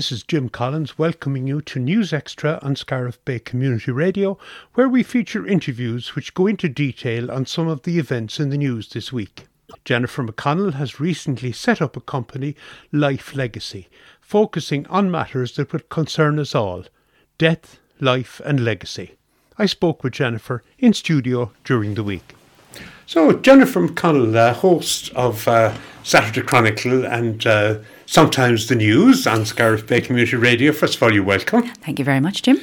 This is Jim Collins welcoming you to News Extra on Scariff Bay Community Radio, where we feature interviews which go into detail on some of the events in the news this week. Jennifer McConnell has recently set up a company, Life Legacy, focusing on matters that would concern us all death, life, and legacy. I spoke with Jennifer in studio during the week. So, Jennifer McConnell, uh, host of uh, Saturday Chronicle and uh, sometimes the news on Scariff Bay Community Radio. First of all, you're welcome. Thank you very much, Jim.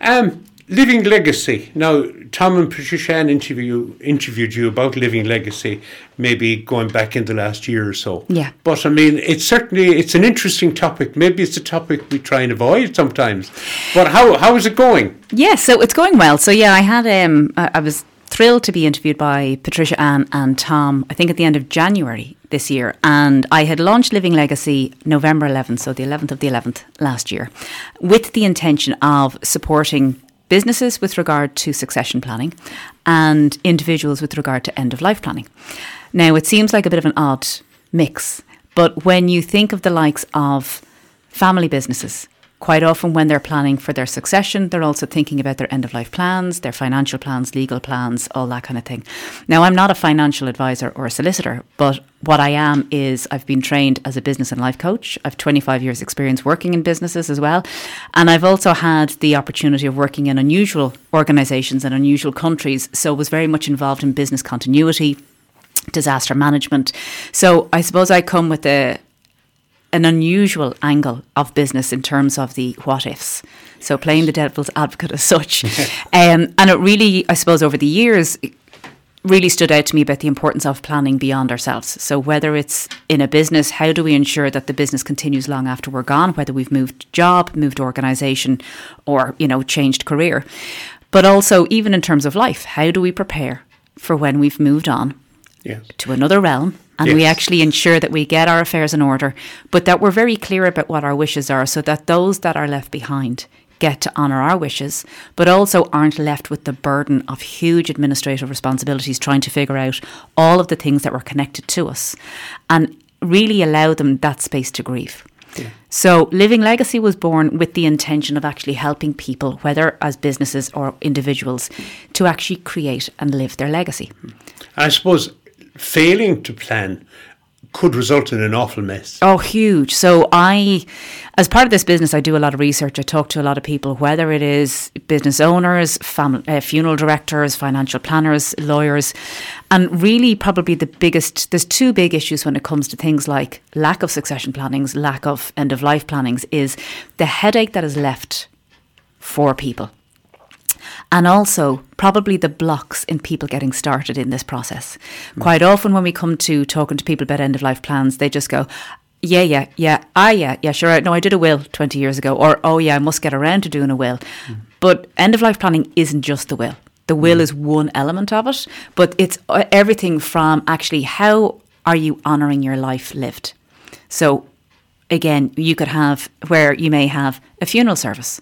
Um, Living Legacy. Now, Tom and Patricia Ann interview, interviewed you about Living Legacy, maybe going back in the last year or so. Yeah. But I mean, it's certainly it's an interesting topic. Maybe it's a topic we try and avoid sometimes. But how how is it going? Yeah, so it's going well. So yeah, I had um, I, I was thrilled to be interviewed by Patricia Ann and Tom. I think at the end of January this year, and I had launched Living Legacy November 11th, so the 11th of the 11th last year, with the intention of supporting businesses with regard to succession planning and individuals with regard to end of life planning. Now, it seems like a bit of an odd mix, but when you think of the likes of family businesses, quite often when they're planning for their succession, they're also thinking about their end of life plans, their financial plans, legal plans, all that kind of thing. Now, I'm not a financial advisor or a solicitor, but what I am is I've been trained as a business and life coach. I've 25 years experience working in businesses as well. And I've also had the opportunity of working in unusual organizations and unusual countries. So was very much involved in business continuity, disaster management. So I suppose I come with a an unusual angle of business in terms of the what ifs. So playing the devil's advocate as such. um, and it really, I suppose, over the years, really stood out to me about the importance of planning beyond ourselves. So whether it's in a business, how do we ensure that the business continues long after we're gone, whether we've moved job, moved organisation, or you know changed career, but also even in terms of life, how do we prepare for when we've moved on yes. to another realm? And yes. we actually ensure that we get our affairs in order, but that we're very clear about what our wishes are so that those that are left behind get to honour our wishes, but also aren't left with the burden of huge administrative responsibilities trying to figure out all of the things that were connected to us and really allow them that space to grieve. Yeah. So, Living Legacy was born with the intention of actually helping people, whether as businesses or individuals, to actually create and live their legacy. I suppose failing to plan could result in an awful mess. Oh, huge. So, I, as part of this business, I do a lot of research. I talk to a lot of people, whether it is business owners, family, uh, funeral directors, financial planners, lawyers. And really, probably the biggest, there's two big issues when it comes to things like lack of succession plannings, lack of end of life plannings, is the headache that is left for people and also probably the blocks in people getting started in this process. Mm. Quite often, when we come to talking to people about end of life plans, they just go, yeah, yeah, yeah, ah, yeah, yeah, sure. No, I did a will 20 years ago. Or, oh, yeah, I must get around to doing a will. Mm. But end of life planning isn't just the will. The will mm. is one element of it, but it's uh, everything from actually how are you honouring your life lived? So, again, you could have where you may have a funeral service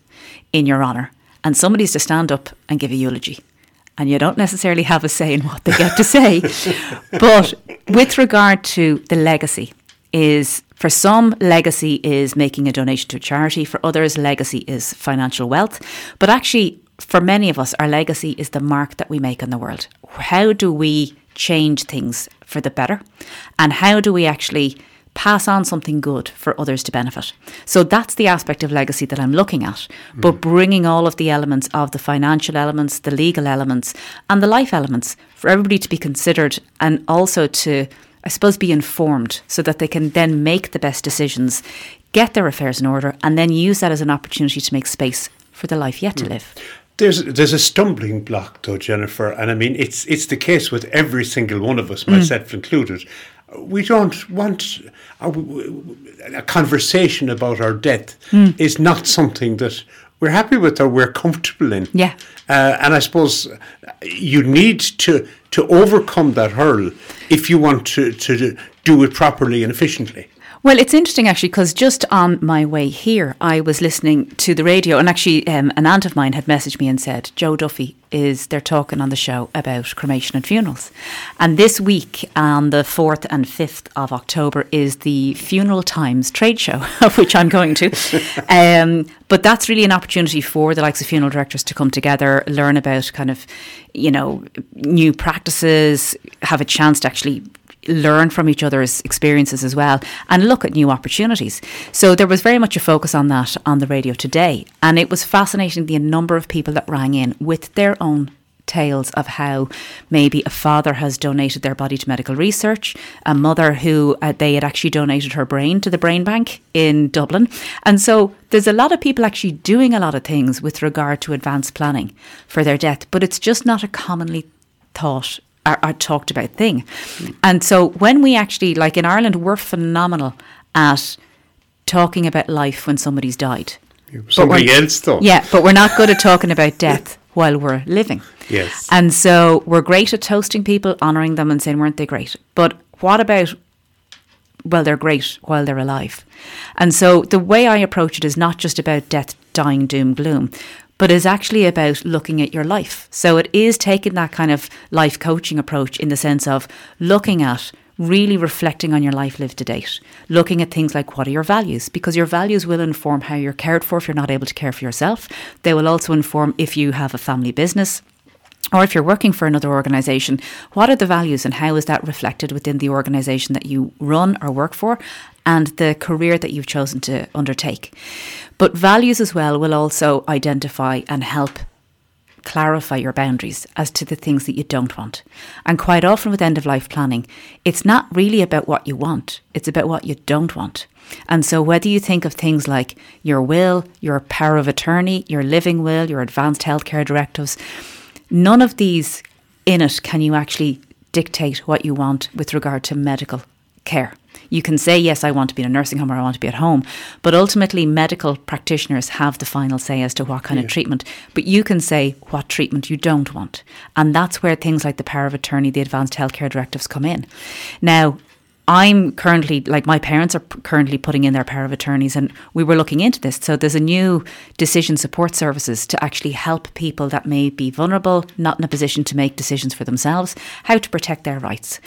in your honour and somebody's to stand up and give a eulogy. And you don't necessarily have a say in what they get to say. but with regard to the legacy, is for some, legacy is making a donation to a charity. For others, legacy is financial wealth. But actually, for many of us, our legacy is the mark that we make in the world. How do we change things for the better? And how do we actually pass on something good for others to benefit. So that's the aspect of legacy that I'm looking at, mm. but bringing all of the elements of the financial elements, the legal elements, and the life elements for everybody to be considered and also to, I suppose, be informed so that they can then make the best decisions, get their affairs in order, and then use that as an opportunity to make space for the life yet mm. to live. There's there's a stumbling block though, Jennifer, and I mean it's it's the case with every single one of us, mm. myself mm. included we don't want a, a, conversation about our death mm. is not something that we're happy with or we're comfortable in. Yeah. Uh, and I suppose you need to to overcome that hurdle if you want to, to do it properly and efficiently. Well, it's interesting actually because just on my way here, I was listening to the radio, and actually, um, an aunt of mine had messaged me and said, Joe Duffy is they're talking on the show about cremation and funerals. And this week, on the 4th and 5th of October, is the Funeral Times trade show, of which I'm going to. um, but that's really an opportunity for the likes of funeral directors to come together, learn about kind of, you know, new practices, have a chance to actually learn from each other's experiences as well and look at new opportunities. So there was very much a focus on that on the radio today. And it was fascinating the number of people that rang in with their own tales of how maybe a father has donated their body to medical research, a mother who uh, they had actually donated her brain to the brain bank in Dublin. And so there's a lot of people actually doing a lot of things with regard to advanced planning for their death, but it's just not a commonly thought are, are talked about thing. And so when we actually, like in Ireland, we're phenomenal at talking about life when somebody's died. Somebody else, though. Yeah, but we're not good at talking about death while we're living. Yes. And so we're great at toasting people, honouring them, and saying, weren't they great? But what about, well, they're great while they're alive? And so the way I approach it is not just about death, dying, doom, gloom, but is actually about looking at your life. So it is taking that kind of life coaching approach in the sense of looking at really reflecting on your life lived to date, looking at things like what are your values, because your values will inform how you're cared for if you're not able to care for yourself. They will also inform if you have a family business or if you're working for another organisation, what are the values and how is that reflected within the organisation that you run or work for and the career that you've chosen to undertake? But values as well will also identify and help clarify your boundaries as to the things that you don't want. And quite often with end of life planning, it's not really about what you want, it's about what you don't want. And so, whether you think of things like your will, your power of attorney, your living will, your advanced healthcare directives, none of these in it can you actually dictate what you want with regard to medical care. You can say, yes, I want to be in a nursing home or I want to be at home, but ultimately, medical practitioners have the final say as to what kind yeah. of treatment. But you can say what treatment you don't want. And that's where things like the power of attorney, the advanced healthcare directives come in. Now, I'm currently, like my parents are currently putting in their power of attorneys, and we were looking into this. So there's a new decision support services to actually help people that may be vulnerable, not in a position to make decisions for themselves, how to protect their rights.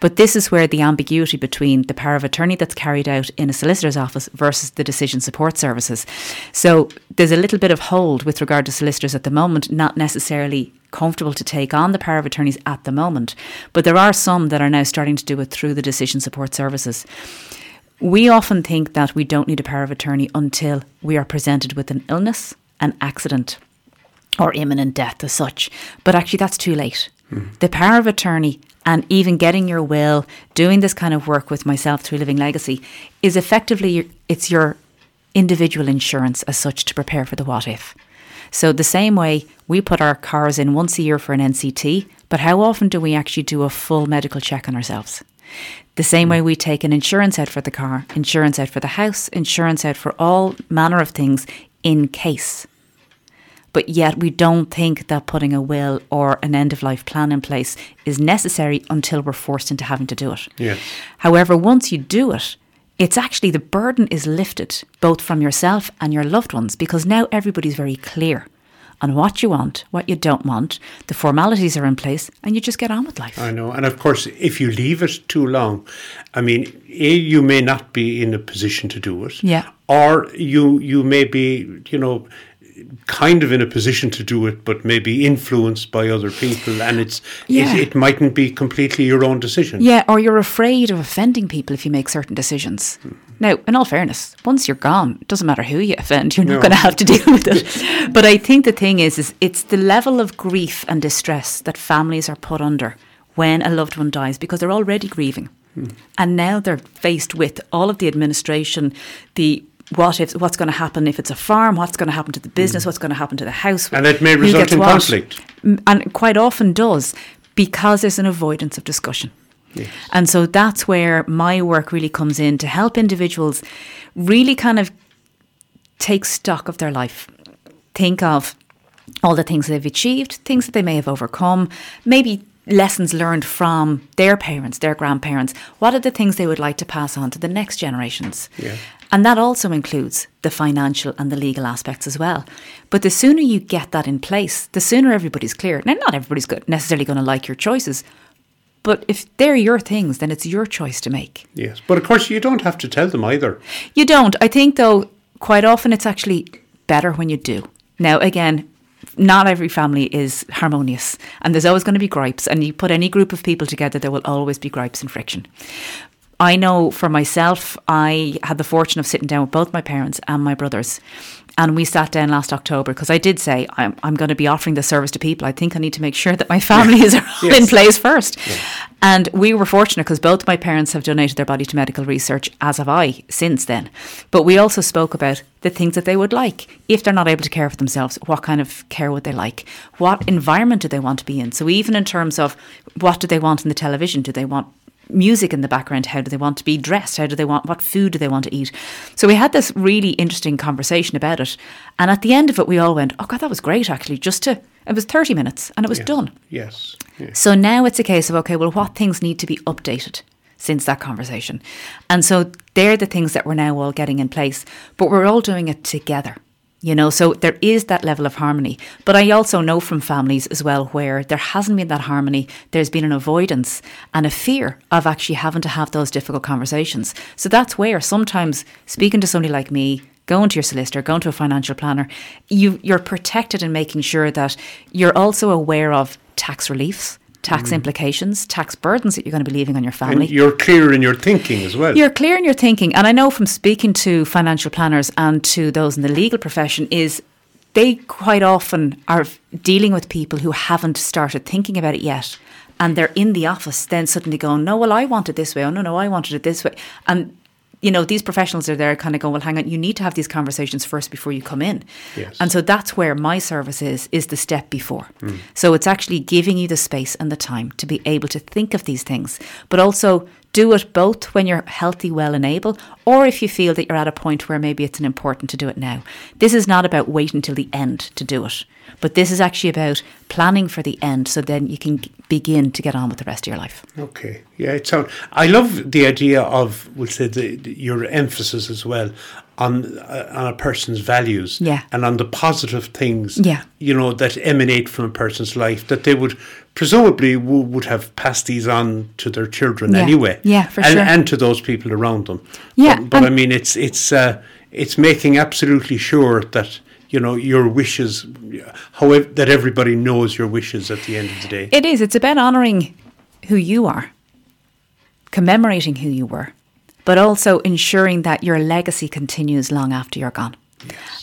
But this is where the ambiguity between the power of attorney that's carried out in a solicitor's office versus the decision support services. So there's a little bit of hold with regard to solicitors at the moment, not necessarily comfortable to take on the power of attorneys at the moment. But there are some that are now starting to do it through the decision support services. We often think that we don't need a power of attorney until we are presented with an illness, an accident, or imminent death as such. But actually, that's too late. Mm. The power of attorney and even getting your will, doing this kind of work with myself through Living Legacy, is effectively it's your individual insurance as such to prepare for the what if. So, the same way we put our cars in once a year for an NCT, but how often do we actually do a full medical check on ourselves? The same way we take an insurance out for the car, insurance out for the house, insurance out for all manner of things in case. But yet, we don't think that putting a will or an end of life plan in place is necessary until we're forced into having to do it. Yes. However, once you do it, it's actually the burden is lifted both from yourself and your loved ones because now everybody's very clear on what you want, what you don't want. The formalities are in place, and you just get on with life. I know. And of course, if you leave it too long, I mean, A, you may not be in a position to do it. Yeah. Or you you may be, you know, kind of in a position to do it, but maybe influenced by other people, and it's yeah. it, it, mightn't be completely your own decision. Yeah, or you're afraid of offending people if you make certain decisions. Mm. Now, in all fairness, once you're gone, it doesn't matter who you offend; you're not no. going to have to deal with it. but I think the thing is, is it's the level of grief and distress that families are put under when a loved one dies because they're already grieving. Hmm. And now they're faced with all of the administration, the what if what's going to happen if it's a farm what's going to happen to the business mm. what's going to happen to the house and it may result in what, conflict and quite often does because there's an avoidance of discussion yes. and so that's where my work really comes in to help individuals really kind of take stock of their life think of all the things they've achieved things that they may have overcome maybe lessons learned from their parents, their grandparents? What are the things they would like to pass on to the next generations? Yeah. And that also includes the financial and the legal aspects as well. But the sooner you get that in place, the sooner everybody's clear. Now, not everybody's necessarily going to like your choices, but if they're your things, then it's your choice to make. Yes. But of course, you don't have to tell them either. You don't. I think, though, quite often it's actually better when you do. Now, again, not every family is harmonious and there's always going to be gripes. And you put any group of people together, there will always be gripes and friction. I know for myself, I had the fortune of sitting down with both my parents and my brothers. And we sat down last October because I did say, I'm, I'm going to be offering this service to people. I think I need to make sure that my family is Yes. in place first. And we were fortunate because both my parents have donated their body to medical research, as have I since then. But we also spoke about the things that they would like. If they're not able to care for themselves, what kind of care would they like? What environment do they want to be in? So, even in terms of what do they want in the television? Do they want music in the background? How do they want to be dressed? How do they want, what food do they want to eat? So, we had this really interesting conversation about it. And at the end of it, we all went, oh, God, that was great, actually, just to, it was 30 minutes and it was done. Yes. yes. So now it's a case of okay, well, what things need to be updated since that conversation? And so they're the things that we're now all getting in place, but we're all doing it together. You know, so there is that level of harmony. But I also know from families as well where there hasn't been that harmony, there's been an avoidance and a fear of actually having to have those difficult conversations. So that's where sometimes speaking to somebody like me, going to your solicitor, going to a financial planner, you, you're protected in making sure that you're also aware of tax reliefs, tax mm. implications, tax burdens that you're going to be leaving on your family. And you're clear in your thinking as well. You're clear in your thinking, and I know from speaking to financial planners and to those in the legal profession is they quite often are dealing with people who haven't started thinking about it yet. And they're in the office, then suddenly going, No, well, I want it this way. Oh, no, no, I wanted it this way. And, you know, these professionals are there kind of going, Well, hang on, you need to have these conversations first before you come in. Yes. And so that's where my service is, is the step before. Hmm. So it's actually giving you the space and the time to be able to think of these things, but also do it both when you're healthy, well, and able, or if you feel that you're at a point where maybe it's an important to do it now. This is not about waiting till the end to do it, but this is actually about planning for the end so then you can begin to get on with the rest of your life. Okay. Yeah, it sounds. I love the idea of, we'll say, the- your emphasis as well on uh, on a person's values. Yeah. And on the positive things. Yeah. You know that emanate from a person's life that they would presumably w- would have passed these on to their children Yeah. anyway. Yeah, for and, sure. And to those people around them. Yeah, But, but I mean, it's it's uh, it's making absolutely sure that. You know your wishes, however, that everybody knows your wishes at the end of the day. It is. It's about honouring who you are, commemorating who you were, but also ensuring that your legacy continues long after you're gone.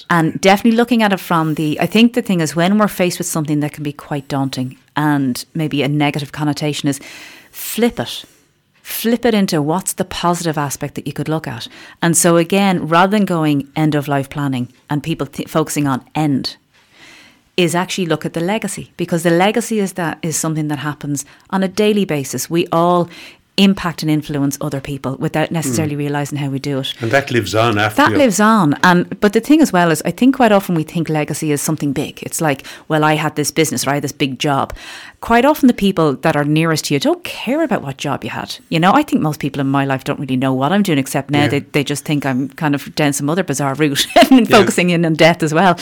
And definitely looking at it from the, I think the thing is when we're faced with something that can be quite daunting and maybe a negative connotation is flip it. Flip it into what's the positive aspect that you could look at. And so, again, rather than going end of life planning and people th- focusing on end, is actually look at the legacy because the legacy is that is something that happens on a daily basis. We all impact and influence other people without necessarily hmm. realizing how we do it. And that lives on after That lives on. And but the thing as well is I think quite often we think legacy is something big. It's like, well, I had this business or I had this big job. Quite often the people that are nearest to you don't care about what job you had. You know, I think most people in my life don't really know what I'm doing except now Yeah. they, they just think I'm kind of down some other bizarre route and focusing in on death as well.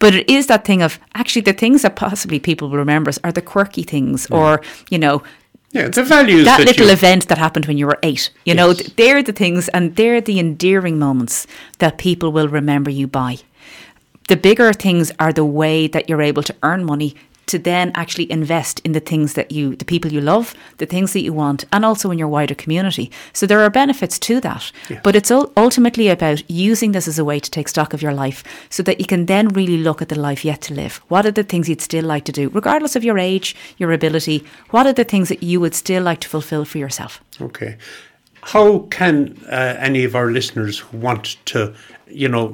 But it is that thing of actually the things that possibly people will remember us are the quirky things or, you know, Yeah, the values that, that, little you, event that happened when you were eight. You know, Yes. th- they're the things and they're the endearing moments that people will remember you by. The bigger things are the way that you're able to earn money to then actually invest in the things that you, the people you love, the things that you want, and also in your wider community. So there are benefits to that. Yes. But it's ultimately about using this as a way to take stock of your life so that you can then really look at the life yet to live. What are the things you'd still like to do, regardless of your age, your ability? What are the things that you would still like to fulfill for yourself? Okay. How can uh, any of our listeners who want to, you know,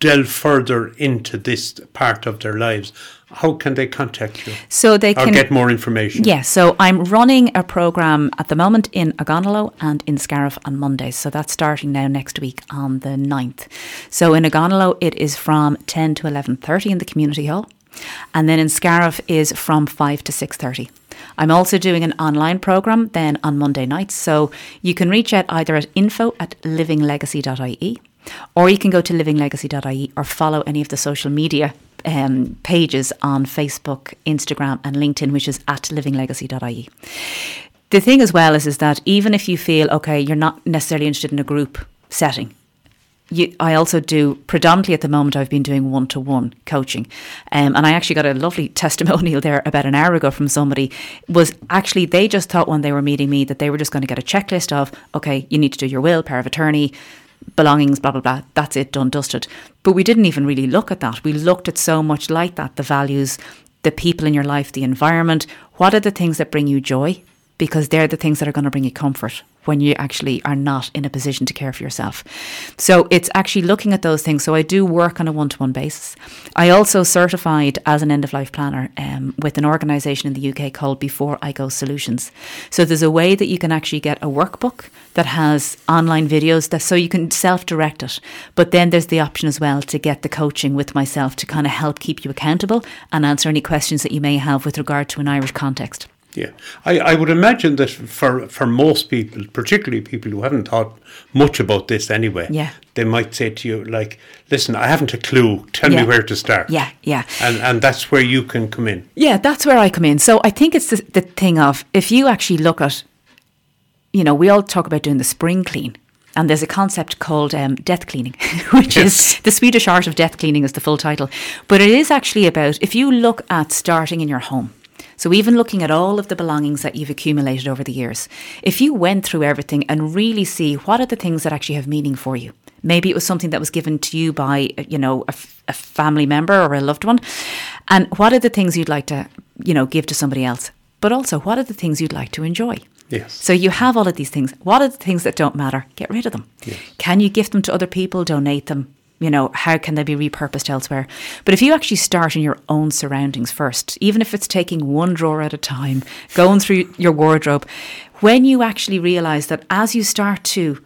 delve further into this part of their lives, how can they contact you So they can get more information? Yeah, so I'm running a program at the moment in Ogonnelloe and in Scariff on Mondays. So that's starting now next week on the 9th. So in Ogonnelloe it is from 10 to 11:30 in the community hall. And then in Scariff is from 5 to 6:30. I'm also doing an online program then on Monday nights. So you can reach out either at info at livinglegacy.ie or you can go to livinglegacy.ie or follow any of the social media um, pages on Facebook, Instagram, and LinkedIn, which is at livinglegacy.ie. The thing as well is, is that even if you feel, okay, you're not necessarily interested in a group setting, you, I also do predominantly at the moment. I've been doing one to one coaching, um, and I actually got a lovely testimonial there about an hour ago from somebody. Was actually they just thought when they were meeting me that they were just going to get a checklist of okay, you need to do your will, power of attorney, belongings, blah blah blah. That's it, done, dusted. But we didn't even really look at that. We looked at so much like that: the values, the people in your life, the environment. What are the things that bring you joy? Because they're the things that are going to bring you comfort when you actually are not in a position to care for yourself. So it's actually looking at those things. So I do work on a one to one basis. I also certified as an end of life planner um, with an organisation in the UK called Before I Go Solutions. So there's a way that you can actually get a workbook that has online videos that so you can self direct it. But then there's the option as well to get the coaching with myself to kind of help keep you accountable and answer any questions that you may have with regard to an Irish context. Yeah, I, I would imagine that for, for most people, particularly people who haven't thought much about this anyway, yeah. they might say to you, like, listen, I haven't a clue, tell yeah. me where to start. Yeah, yeah. And, and that's where you can come in. Yeah, that's where I come in. So I think it's the, the thing of if you actually look at, you know, we all talk about doing the spring clean. And there's a concept called um, death cleaning, which yes. is the Swedish art of death cleaning, is the full title. But it is actually about if you look at starting in your home, so, even looking at all of the belongings that you've accumulated over the years, if you went through everything and really see what are the things that actually have meaning for you, maybe it was something that was given to you by, you know, a, a family member or a loved one, and what are the things you'd like to, you know, give to somebody else, but also what are the things you'd like to enjoy. Yes. So you have all of these things. What are the things that don't matter? Get rid of them. Yes. Can you gift them to other people? Donate them? You know, how can they be repurposed elsewhere? But if you actually start in your own surroundings first, even if it's taking one drawer at a time, going through your wardrobe, when you actually realize that as you start to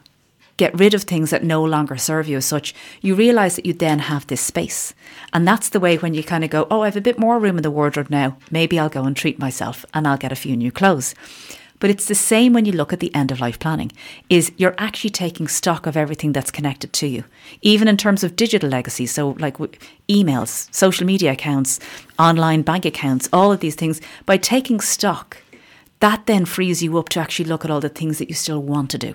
get rid of things that no longer serve you as such, you realize that you then have this space. And that's the way when you kind of go, oh, I have a bit more room in the wardrobe now. Maybe I'll go and treat myself and I'll get a few new clothes. But it's the same when you look at the end of life planning is you're actually taking stock of everything that's connected to you. Even in terms of digital legacy, so like emails, social media accounts, online bank accounts, all of these things by taking stock that then frees you up to actually look at all the things that you still want to do.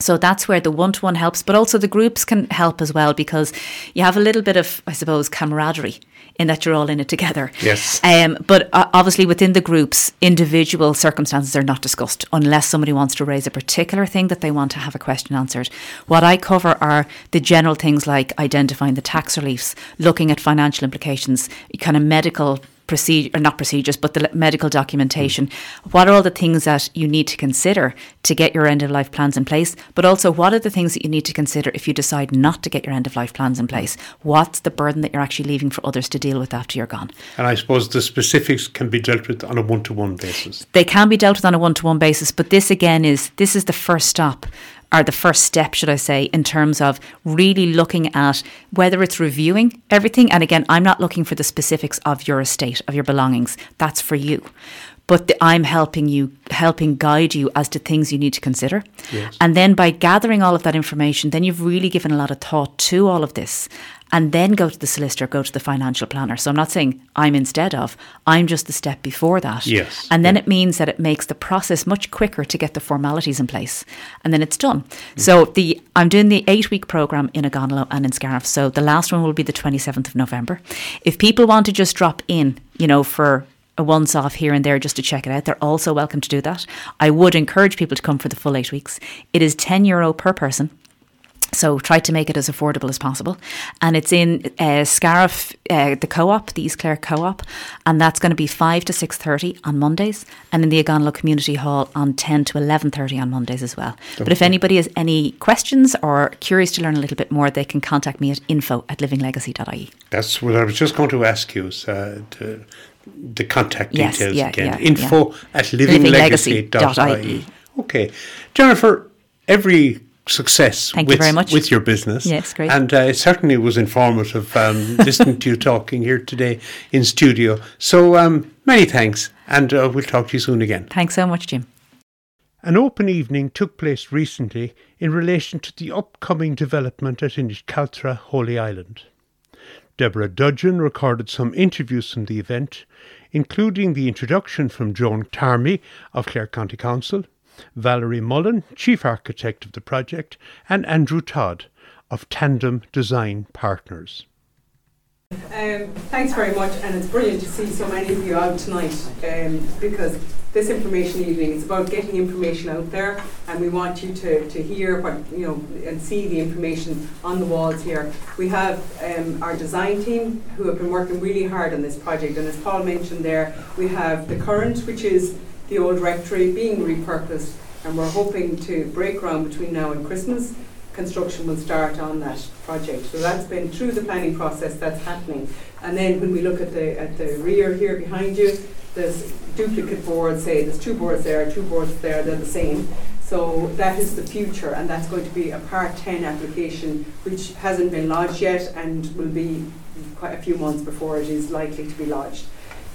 So that's where the one to one helps, but also the groups can help as well because you have a little bit of, I suppose, camaraderie in that you're all in it together. Yes. Um, but uh, obviously, within the groups, individual circumstances are not discussed unless somebody wants to raise a particular thing that they want to have a question answered. What I cover are the general things like identifying the tax reliefs, looking at financial implications, kind of medical procedure or not procedures but the medical documentation. What are all the things that you need to consider to get your end of life plans in place? But also what are the things that you need to consider if you decide not to get your end of life plans in place? What's the burden that you're actually leaving for others to deal with after you're gone? And i suppose the specifics can be dealt with on a one-to-one basis. They can be dealt with on a one-to-one basis but this again is this is the first stop are the first step, should I say, in terms of really looking at whether it's reviewing everything. And again, I'm not looking for the specifics of your estate, of your belongings. That's for you. But the, I'm helping you, helping guide you as to things you need to consider. Yes. And then by gathering all of that information, then you've really given a lot of thought to all of this and then go to the solicitor, go to the financial planner. So I'm not saying I'm instead of, I'm just the step before that. Yes. And then yeah. it means that it makes the process much quicker to get the formalities in place. And then it's done. Mm. So the I'm doing the eight week programme in Ogonnelloe and in Scariff. So the last one will be the 27th of November. If people want to just drop in, you know, for a once off here and there just to check it out, they're also welcome to do that. I would encourage people to come for the full eight weeks. It is 10 euro per person. So try to make it as affordable as possible. And it's in uh, Scariff, uh, the co-op, the East Clare co-op, and that's going to be 5 to 6.30 on Mondays and in the Ogonnelloe Community Hall on 10 to 11.30 on Mondays as well. Okay. But if anybody has any questions or curious to learn a little bit more, they can contact me at info at livinglegacy.ie. That's what I was just going to ask you. Uh, to, the contact yes, details yeah, again. Yeah, info yeah. at livinglegacy.ie. Okay. Jennifer, every success Thank with, you very much. with your business. Yes, great. And uh, it certainly was informative um, listening to you talking here today in studio. So um, many thanks, and uh, we'll talk to you soon again. Thanks so much, Jim. An open evening took place recently in relation to the upcoming development at Inis Cealtra, Holy Island. Deborah Dudgeon recorded some interviews from the event, including the introduction from Joan Tarmie of Clare County Council, Valerie Mulvin, Chief Architect of the project, and Andrew Todd of Tandem Design Partners. Um, thanks very much, and it's brilliant to see so many of you out tonight um, because this information evening is about getting information out there, and we want you to, to hear what you know and see the information on the walls here. We have um, our design team who have been working really hard on this project, and as Paul mentioned there, we have the current, which is the old rectory being repurposed, and we're hoping to break ground between now and Christmas construction will start on that project. So that's been through the planning process that's happening. And then when we look at the at the rear here behind you, there's duplicate boards, say there's two boards there, two boards there, they're the same. So that is the future and that's going to be a part 10 application which hasn't been lodged yet and will be quite a few months before it is likely to be lodged.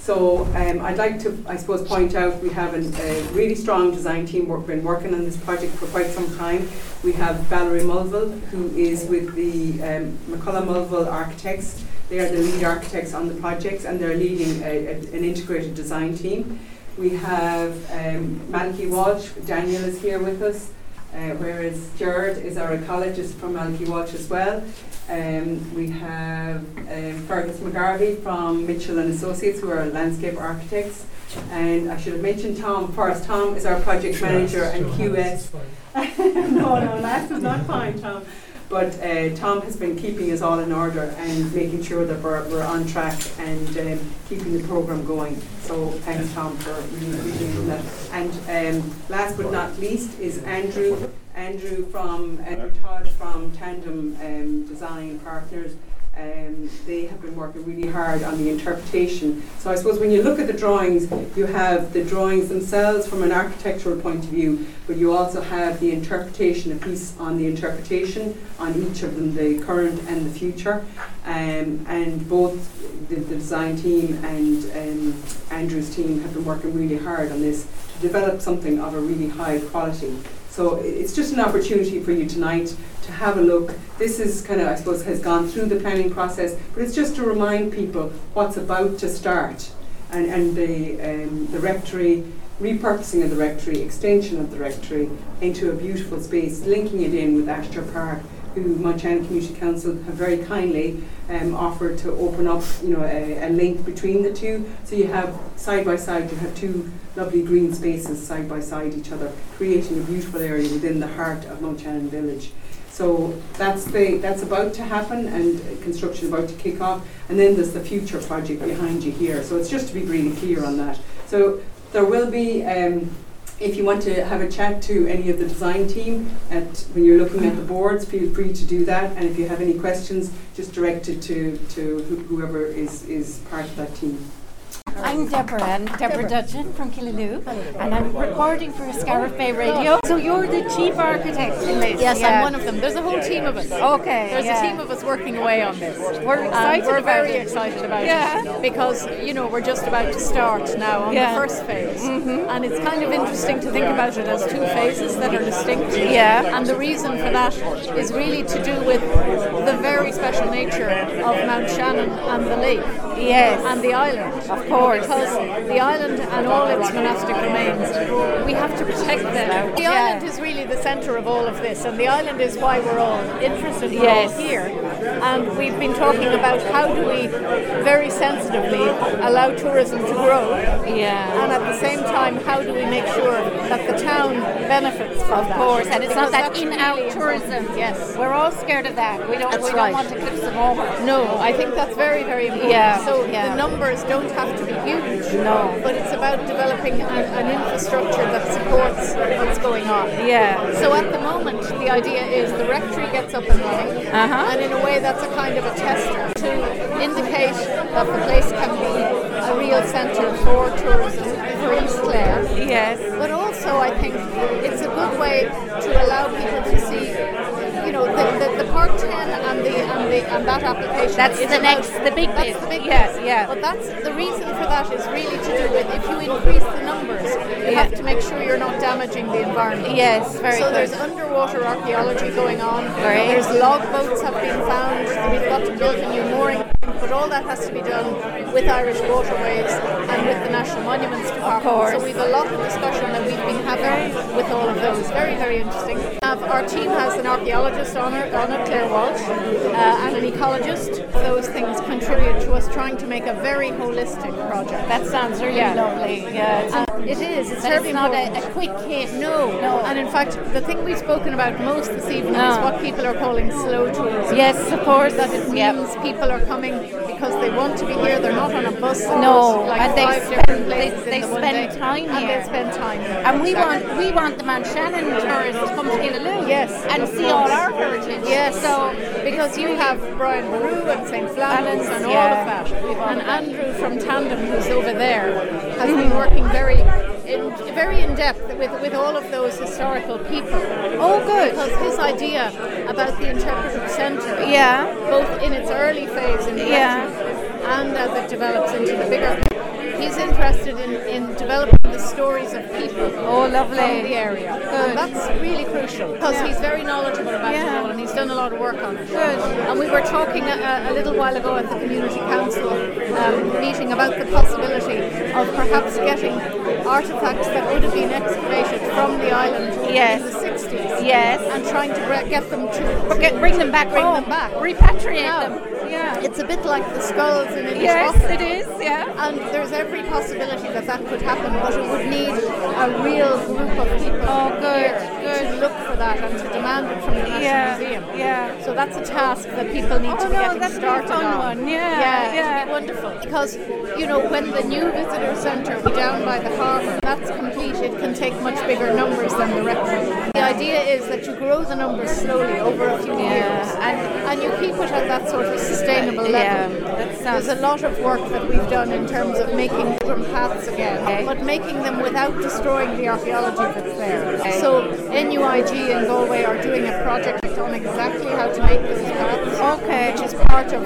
So um, I'd like to, I suppose, point out we have an, a really strong design team. We've been working on this project for quite some time. We have Valerie Mulvin, who is with the um, McCullough Mulvin Architects. They are the lead architects on the projects, and they're leading a, a, an integrated design team. We have um, Malachy Walsh. Daniel is here with us. Uh, whereas Jared is our ecologist from Malachy Walsh as well. Um, we have um, Fergus McGarvey from Mitchell and Associates, who are landscape architects. And I should have mentioned Tom first. Tom is our project manager and QS. no, no, last is not fine, Tom. But uh, Tom has been keeping us all in order and making sure that we're, we're on track and um, keeping the program going. So thanks, Tom, for appreciating that. And um, last but not least is Andrew. Andrew from Andrew Todd from Tandem um, Design Partners. Um, they have been working really hard on the interpretation. So I suppose when you look at the drawings, you have the drawings themselves from an architectural point of view, but you also have the interpretation, a piece on the interpretation on each of them, the current and the future. Um, and both the, the, design team and um, Andrew's team have been working really hard on this to develop something of a really high quality. So it's just an opportunity for you tonight to have a look. This is kind of, I suppose, has gone through the planning process, but it's just to remind people what's about to start. And, and the, um, the rectory, repurposing of the rectory, extension of the rectory into a beautiful space, linking it in with Astor Park, who Mount Shannon Community Council have very kindly um, offered to open up, you know, a, a, link between the two. So you have side by side, you have two lovely green spaces side by side each other, creating a beautiful area within the heart of Mount Shannon Village. So that's the that's about to happen, and construction about to kick off. And then there's the future project behind you here. So it's just to be really clear on that. So there will be. Um, if you want to have a chat to any of the design team at, when you're looking at the boards, feel free to do that. And if you have any questions, just direct it to, to whoever is, is part of that team. I'm Deborah, and Deborah, Deborah. Dudgeon from Killaloe, and I'm recording for Scariff Bay Radio. So you're the chief architect in this? Yes, yeah. I'm one of them. There's a whole team of us. Okay. There's yeah. a team of us working away on this. We're excited. we're very it. excited about yeah. it because you know we're just about to start now on yeah. the first phase, mm-hmm. and it's kind of interesting to think about it as two phases that are distinct. Yeah. And the reason for that is really to do with the very special nature of Mount Shannon and the lake. Yes. And the island. Of course. Because the island and all its monastic remains, we have to protect them. The yeah. island is really the centre of all of this, and the island is why we're all interested. We're yes. all here, and we've been talking about how do we very sensitively allow tourism to grow, yeah, and at the same time, how do we make sure that the town benefits from of that? course, and it's because not that in-out really tourism. Yes, we're all scared of that. We don't. That's we right. don't want to clip them over. No, I think that's very, very important. Yeah. So yeah. the numbers don't have to be huge. No. But it's about developing an, an infrastructure that supports what's going on. Yeah. So at the moment, the idea is the rectory gets up and running, Uh-huh. and in a way, that's a kind of a tester to indicate that the place can be a real centre for tourism for East Clare. Yes. But also, I think it's a good way to allow people to see, you know, the, the, the Part 10 and the and the and that application. That's the next- the big That's bit. the big Yeah, bit. yeah. But that's the reason for that is really to do with if you increase the numbers, you Yeah. have to make sure you're not damaging the environment. Yes, very so good. there's underwater archaeology going on. Great. There's log boats have been found. We've got to build a new mooring. But all that has to be done with Irish Waterways and with the National Monuments Department. So we've a lot of discussion that we've been having with all of those. Very, very interesting. Uh, our team has an archaeologist on it, on it Claire Walsh, uh, and an ecologist. Those things contribute to us trying to make a very holistic project. That sounds really Yeah. lovely. Yeah. It is. It's it's not a- a quick hit. No, No. And in fact, the thing we've spoken about most this evening is Ah. what people are calling slow tourism. Yes, of course. That it Yep. means people are coming because they want to be here. They're not on a bus. No, like and they spend- they- they the spend day. time and here. they spend time here. And we Exactly. want we want the Mount Shannon tourists to come to Killaloe Yes, and see course. all our heritage. Yes, So because you have Brian Boru and St. Flannan's and all yeah. of that, and. Andrew from Tandem, who's over there, has been working very, in, very in depth with with all of those historical people. Oh, good. Because his idea about the interpretive centre, Yeah. both in its early phase in the Yeah. and as it develops into the bigger. He's interested in, in developing the stories of people Oh, lovely. from the area. Good. And that's really crucial because Yeah. he's very knowledgeable about it all and he's done a lot of work on it. Good. And we were talking a, a little while ago at the Community Council um, meeting about the possibility of perhaps getting artifacts that would have been excavated from the island Yes. in the 60s. Yes. And trying to get them to Get, bring them back Bring them back. Repatriate them. Yeah. It's a bit like the skulls in English Yes, opera. it is. Yeah. And there's every possibility that that could happen, but it would need a real group of people Oh, good, here to look for that and to demand it from the National Yeah, Museum. yeah. So that's a task that people need Oh, to be no, getting a started fun on. one, yeah, yeah, yeah. be wonderful because you know when the new visitor centre will be down by the harbour, that's complete. It can take much bigger numbers than the rectory. The idea is that you grow the numbers slowly over a few years, and and you keep it at that sort of sustainable level. Yeah, There's a lot of work that we've done in terms of making pilgrim paths again, Okay. but making them without destroying the archaeology that's there. Okay. So NUIG and Galway are doing a project on exactly how to make those paths. Okay. Which is part of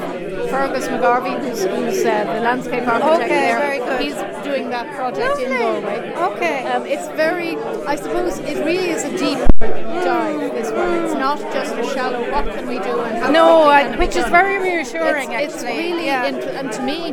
Fergus McGarvey, who's, who's uh, the landscape architect Okay, there. very good. He's doing that project in Lovely. Galway. Okay. Um, it's very, I suppose, it really is a deep dive. This one. It's not just a shallow. What can we do and how No, I, can it which is very reassuring. It's, it's really, yeah. and to me,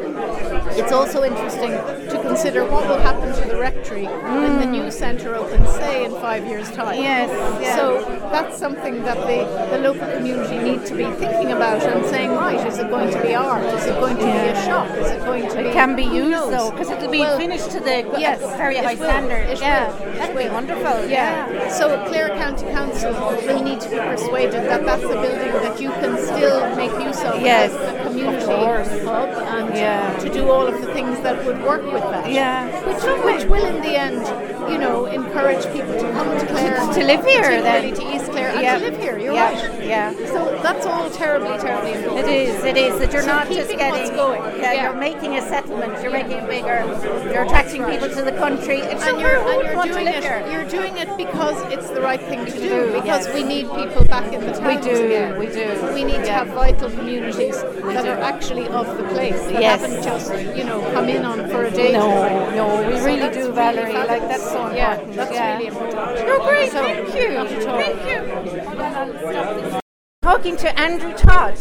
it's also interesting to consider what will happen to the rectory when the new centre opens, say in five years' time. Mm. Yes, yeah. So that's something that the, the local community need to be thinking about and saying, right, is it going to be art? Is it going to be a shop? Is it going to be? It can be used though, because it'll be Well, finished to the yes, very high will, standard. it yeah, will, that'd be wonderful. Yeah. So Clare County Council will need to be persuaded that that's a building that you can still make use of Yes, community hub and Yeah. to do all of the things that would work with that. Yeah. Which, which will in the end, you know, encourage people to come to Clare. To live here, then. to Clare and Yeah. to live here, you're yeah. right. Yeah. So that's all terribly, terribly important. It is, it is that you're So not just getting going. Yeah, Yeah. you're making a settlement, you're making it bigger, you're attracting people to the country. It's and you're, and you're doing live it. here. You're doing it because it's the right thing to do. do, Because yes. we need people back in the towns do, again. we do. We need to have vital communities that do. are actually of the place. That Yes. haven't just you know come in on for a day. No, trip. no, we So really do, Valerie. Like, that's so Yeah, important. that's Yeah. really important. You're great, So, thank you. not at all. Thank you. Talking to Andrew Todd,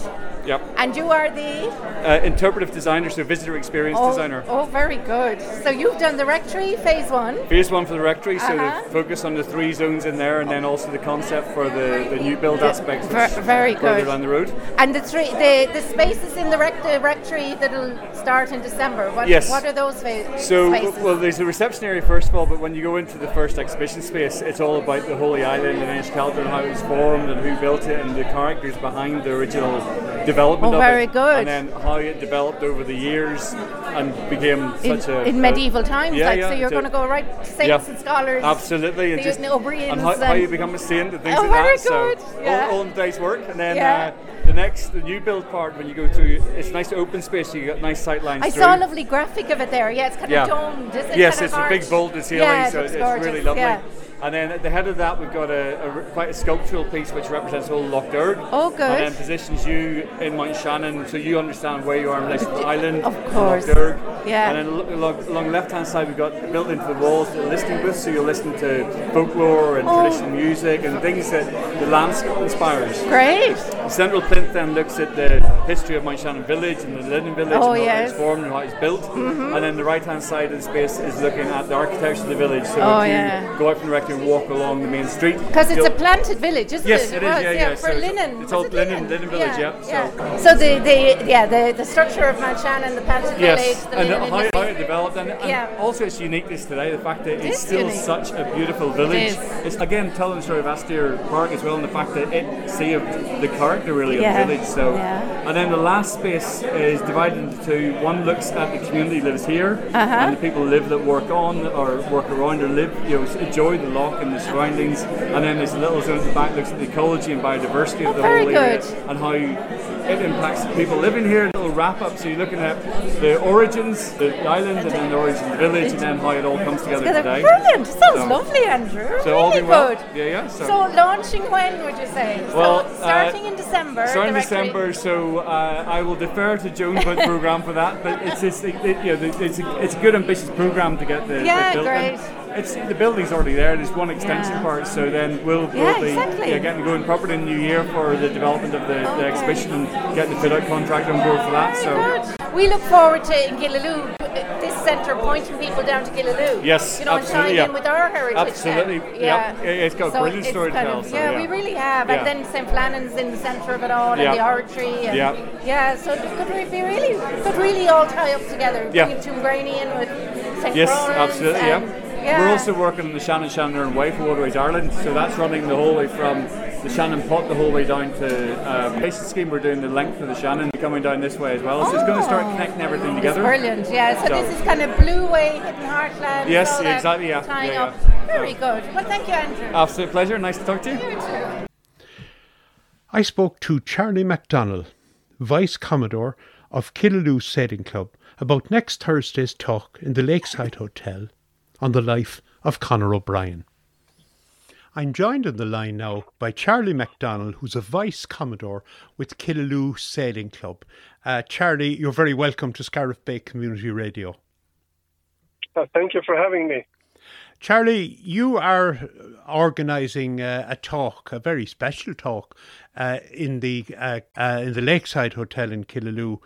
Yep. and you are the Uh, interpretive designer, so visitor experience oh, designer. oh, very good. So you've done the rectory phase one. Phase one for the rectory, so Uh-huh. the focus on the three zones in there, and then also the concept for the, the new build aspects. Ver- very further good. down the road. And the three, the, the spaces in the rec- the rectory that'll start in December. What, Yes. what are those fa- So, spaces? well, there's a reception area first of all, but when you go into the first exhibition space, it's all about the Holy Island and Inis Cealtra and how it was formed and who built it and the characters behind the original development Oh, of very it, good. and then how it developed over the years and became In, such a in a- medieval times, Yeah, like yeah, so, you're going to go right saints Yeah. and scholars. Absolutely, and just and how, how you become a saint and things Oh, like very that. So good, yeah. all, all in day's work, and then Yeah. uh, the next, the new build part when you go through, it's nice open space. You got nice sight lines I through. saw a lovely graphic of it there. Yeah, it's kind of domed, isn't it? Yes, Kind it's a big vaulted ceiling, so it's gorgeous, really lovely. And then at the head of that, we've got a, a quite a sculptural piece which represents all Lough Derg. Oh, good. And then positions you in Mount Shannon, so you understand where you are in relation to the island. Of course. Lough. Yeah. And then along, along the left-hand side, we've got built into the walls the listening booths, so you'll listen to folklore and Oh. traditional music and things that the landscape inspires. Great. The central plinth then looks at the history of Mount Shannon Village and the Linen Village Oh, and how yes. it's formed and how it's built. Mm-hmm. And then the right hand side of the space is looking at the architecture of the village. So Oh, if you yeah. go out from the rectory and walk along the main street. Because it's a planted village, isn't Yes, it? it is, was, yeah, yeah. For So it's- linen. it's all it linen- linen village, yeah, so- yeah. So the, the yeah the, the structure of Mount Shannon, the planted Yes, village, the and linen how, how it developed, and, and Yeah. also its uniqueness today, the fact that It it's still unique. such a beautiful village. is. It's again telling the story of Astir Park as well, and the fact that it saved the character really Yeah, of the village. So, yeah. and then the last space is divided into two. One looks at the community that lives here, Uh-huh. and the people live that work on or work around or live, you know, enjoy the and the surroundings. And then there's a little zone at the back looks at the ecology and biodiversity of the Oh, whole area good. and how it impacts the people living here. A little wrap up. So you're looking at the origins, the island, and then the origins of the village, and then how it all comes together Together. today. Brilliant. Sounds So- lovely, Andrew. So really all being well. Yeah, yeah. So, So launching when would you say? Well, so starting uh, in December. starting December, so uh, I will defer to Joan about the program for that. But it's just, it, it, you know, it's a, it's a good ambitious program to get the, Yeah, the built. great. And It's the building's already there. There's one extension Yeah. part, so then we'll, Yeah, be exactly. yeah, getting going properly in the new year for the development of the, the exhibition and getting the fit out contract on board for that. Very So good. We look forward to in Killaloe, this centre pointing people down to Killaloe. Yes, you know, absolutely, and tying yeah. in with our heritage. Absolutely, yeah. It's got a so brilliant it's story to tell, Of, so, yeah, yeah. we really have. Yeah. And then St Flannan's in the centre of it all, Yeah. and the oratory. And Yeah. yeah, so it could be really, could really all tie up together. Yeah. Bringing Tuamgraney in with St Yes, Florence absolutely, yeah. And- yeah. We're also working on the Shannon Shannon and Way for Waterways Ireland, so that's running the whole way from the Shannon Pot the whole way down to um, patient scheme. We're doing the length of the Shannon coming down this way as well, so it's going to start Oh. connecting everything It's together. brilliant, yeah. So, So- this is kind of Blue Way, Hidden Heartland. Yes, all that exactly, yeah, Tying yeah, up. Very So- good. Well, thank you, Andrew. Absolute pleasure. Nice to talk to you. You too. I spoke to Charlie McDonnell, Vice Commodore of Killaloe Sailing Club, about next Thursday's talk in the Lakeside Hotel on the life of Conor O'Brien. I'm joined on the line now by Charlie McDonnell, who's a Vice Commodore with Killaloe Sailing Club. Uh, Charlie, you're very welcome to Scariff Bay Community Radio. Uh, thank you for having me. Charlie, you are organising uh, a talk, a very special talk, uh, in the uh, uh, in the Lakeside Hotel in Killaloe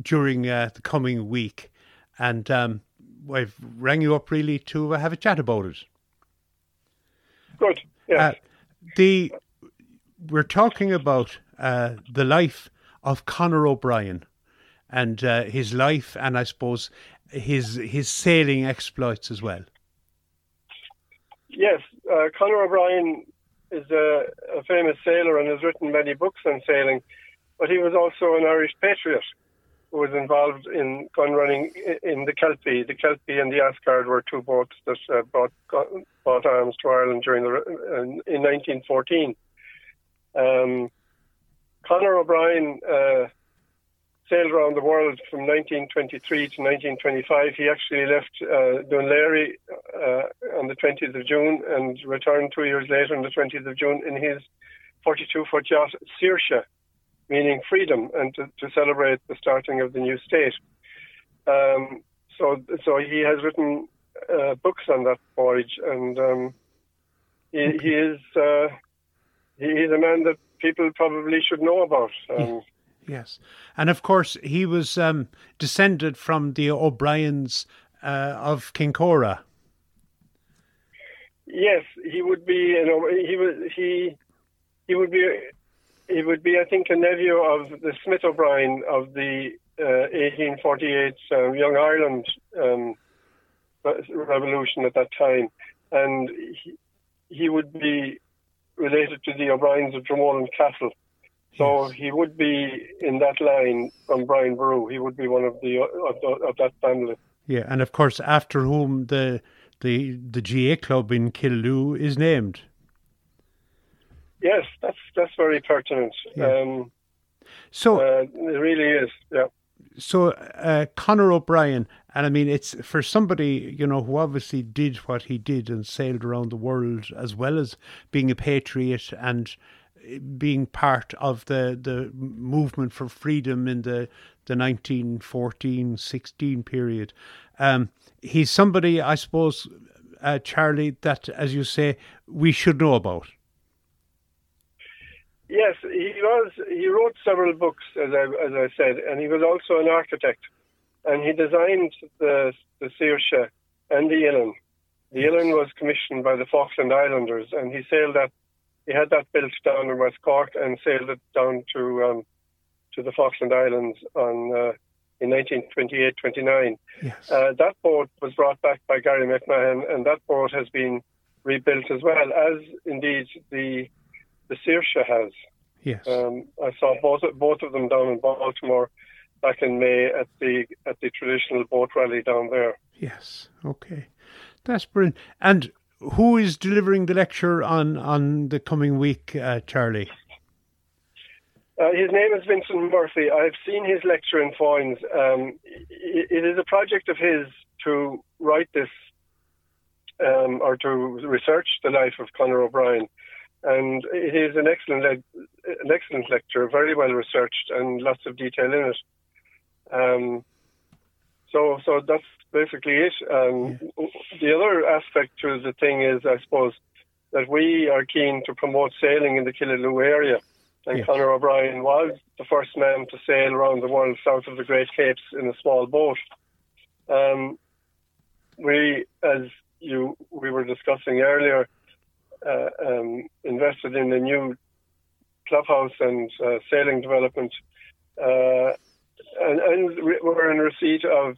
during uh, the coming week, and um, I've rang you up really to uh, have a chat about it. Good. Yes. Uh, the we're talking about uh, the life of Conor O'Brien and uh, his life, and I suppose his his sailing exploits as well. yes. Uh, Conor O'Brien is a, a famous sailor and has written many books on sailing, but he was also an Irish patriot was involved in gun running in the Kelpie. The Kelpie and the Asgard were two boats that uh, brought arms to Ireland during the re- in, in 1914. Um, Conor O'Brien uh, sailed around the world from 1923 to 1925. He actually left uh, Dun Laoghaire uh, on the 20th of June and returned two years later on the 20th of June in his 42-foot yacht Saoirse, meaning freedom, and to, to celebrate the starting of the new state. Um, so, so he has written uh, books on that voyage, and um, he, he is uh, he is a man that people probably should know about. Um, Yes, and of course he was um, descended from the O'Briens uh, of Kincora. Yes, he would be. You know, he would he he would be he would be. I think a nephew of the Smith O'Brien of the uh, 1848 um, Young Ireland um, revolution at that time, and he, he would be related to the O'Briens of Dromoland Castle. So he would be in that line from Brian Boru. He would be one of the of, the, of that family. Yeah, and of course, after whom the the the GAA club in Killaloe is named. Yes, that's that's very pertinent. Yeah. Um, So uh, it really is. Yeah. so uh, Conor O'Brien, and I mean, it's for somebody you know who obviously did what he did and sailed around the world, as well as being a patriot and uh, being part of the the movement for freedom in the the 1914-16 period. Um, he's somebody, I suppose, uh, Charlie, that as you say, we should know about. Yes, he was. He wrote several books, as I as I said, and he was also an architect, and he designed the the Saoirse and the Illen. The Illen was commissioned by the Falkland Islanders, and he sailed that. He had that built down in West Cork and sailed it down to um, to the Falkland Islands on uh, in 1928-29. Yes. Uh, that boat was brought back by Gary McMahon, and that boat has been rebuilt as well as indeed the the Saoirse has. yes. Um, I saw both both of them down in Baltimore back in May at the at the traditional boat rally down there. Yes. Okay. That's brilliant. And who is delivering the lecture on on the coming week, uh, Charlie? Uh, his name is Vincent Murphy. I've seen his lecture in Foynes. Um, it, it is a project of his to write this um, or to research the life of Conor O'Brien, and it is an excellent le- an excellent lecture, very well researched and lots of detail in it. Um, so, so that's basically it. Um, The other aspect to the thing is, I suppose, that we are keen to promote sailing in the Killaloe area. And Yes. Conor O'Brien was the first man to sail around the world south of the Great Capes in a small boat. Um, we, as you we were discussing earlier, uh, um, invested in a new clubhouse and uh, sailing development, uh, and, and re- we're in receipt of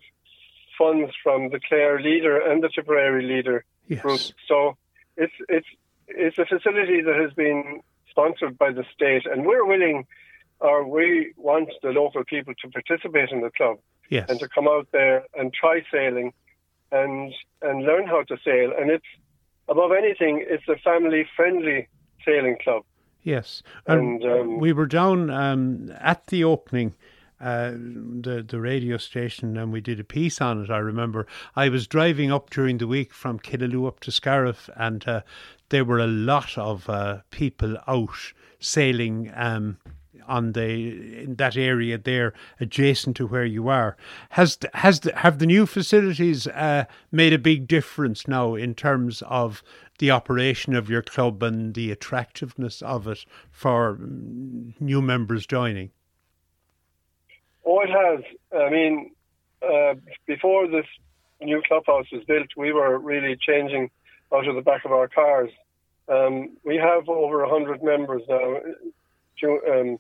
funds from the Clare leader and the Tipperary leader group. Yes. So it's it's it's a facility that has been sponsored by the state, and we're willing, or we want the local people to participate in the club Yes. and to come out there and try sailing, and and learn how to sail. And it's above anything, it's a family friendly sailing club. Yes, and, And, um, we were down um, at the opening, uh, the the radio station, and we did a piece on it. I remember I was driving up during the week from Killaloe up to Scariff, and uh, there were a lot of uh, people out sailing. Um, on the in that area there, adjacent to where you are, has the, has the, have the new facilities uh, made a big difference now in terms of the operation of your club and the attractiveness of it for mm, new members joining? Oh, it has. I mean, uh, before this new clubhouse was built, we were really changing out of the back of our cars. Um, we have over 100 members now, um,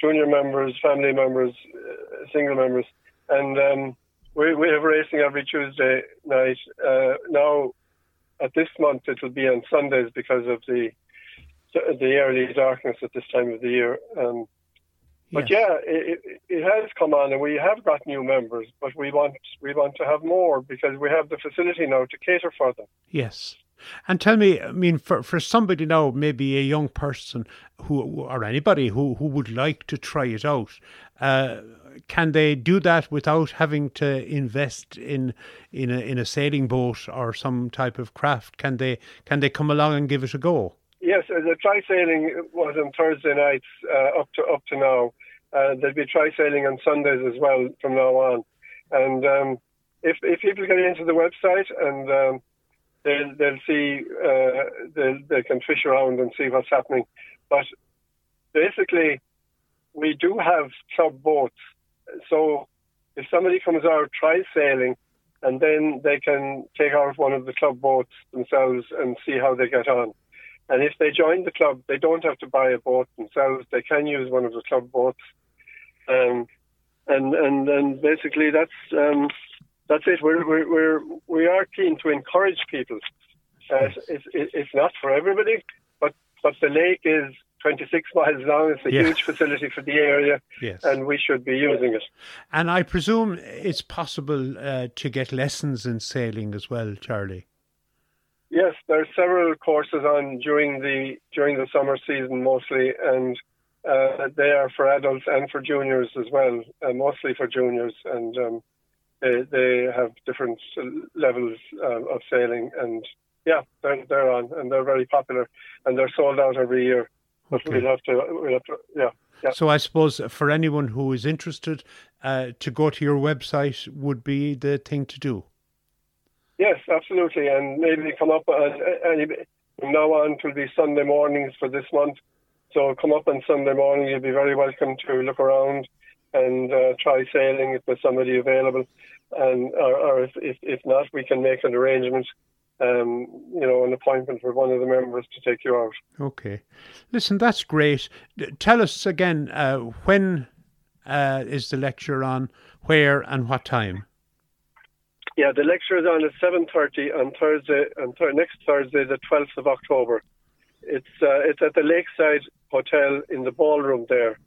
junior members, family members, uh, single members, and um, we, we have racing every Tuesday night. Uh, now, at this month, it will be on Sundays because of the the early darkness at this time of the year. Um, but Yes. yeah, it, it, it has come on, and we have got new members. But we want we want to have more because we have the facility now to cater for them. Yes. And tell me, I mean, for, for somebody now, maybe a young person who or anybody who, who would like to try it out, uh, can they do that without having to invest in in a in a sailing boat or some type of craft? Can they can they come along and give it a go? Yes, uh, the tri sailing was on Thursday nights uh, up to up to now. Uh, there'll be tri sailing on Sundays as well from now on. And um, if if people get into the website and um, they'll they'll see uh, they'll, they can fish around and see what's happening. But basically, we do have club boats. So if somebody comes out tri sailing, and then they can take out one of the club boats themselves and see how they get on. And if they join the club, they don't have to buy a boat themselves. They can use one of the club boats. Um, and and and basically that's um, that's it. We're we're, we're we are keen to encourage people. Uh, it's, it's not for everybody, but but the lake is 26 miles long. It's a Yeah. huge facility for the area, Yes. and we should be using it. And I presume it's possible uh, to get lessons in sailing as well, Charlie. Yes, there are several courses on during the during the summer season mostly, and uh, they are for adults and for juniors as well. Uh, mostly for juniors, and um, they they have different uh, levels uh, of sailing, and yeah, they're they're on, and they're very popular, and they're sold out every year. But Okay. we'll have to, we'll have to, yeah, yeah. So I suppose for anyone who is interested, uh, to go to your website would be the thing to do. Yes, absolutely, and maybe come up on any from now on. It will be Sunday mornings for this month. So come up on Sunday morning. You'll be very welcome to look around and uh, try sailing if there's somebody available, and or, or if, if if not, we can make an arrangement. Um, you know, an appointment for one of the members to take you out. Okay. Listen, that's great. Tell us again uh, when uh, is the lecture on, where, and what time? Yeah, the lecture is on at seven thirty on Thursday, on th- next Thursday, the twelfth of October. It's uh, it's at the Lakeside Hotel in the ballroom there,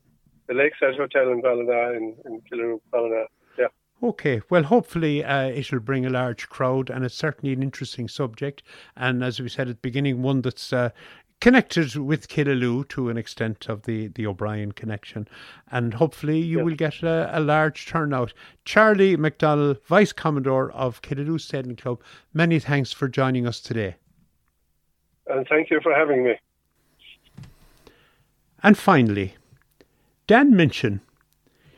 the Lakeside Hotel in Ballina in in Killaloe, Ballina. Yeah, Okay, well, hopefully uh, it'll bring a large crowd, and it's certainly an interesting subject. And as we said at the beginning, one that's uh, connected with Killaloe to an extent of the, the O'Brien connection. And hopefully you Yes. will get a, a large turnout. Charlie McDonnell, Vice Commodore of Killaloe Sailing Club, many thanks for joining us today. and thank you for having me. And finally, Dan Minchin,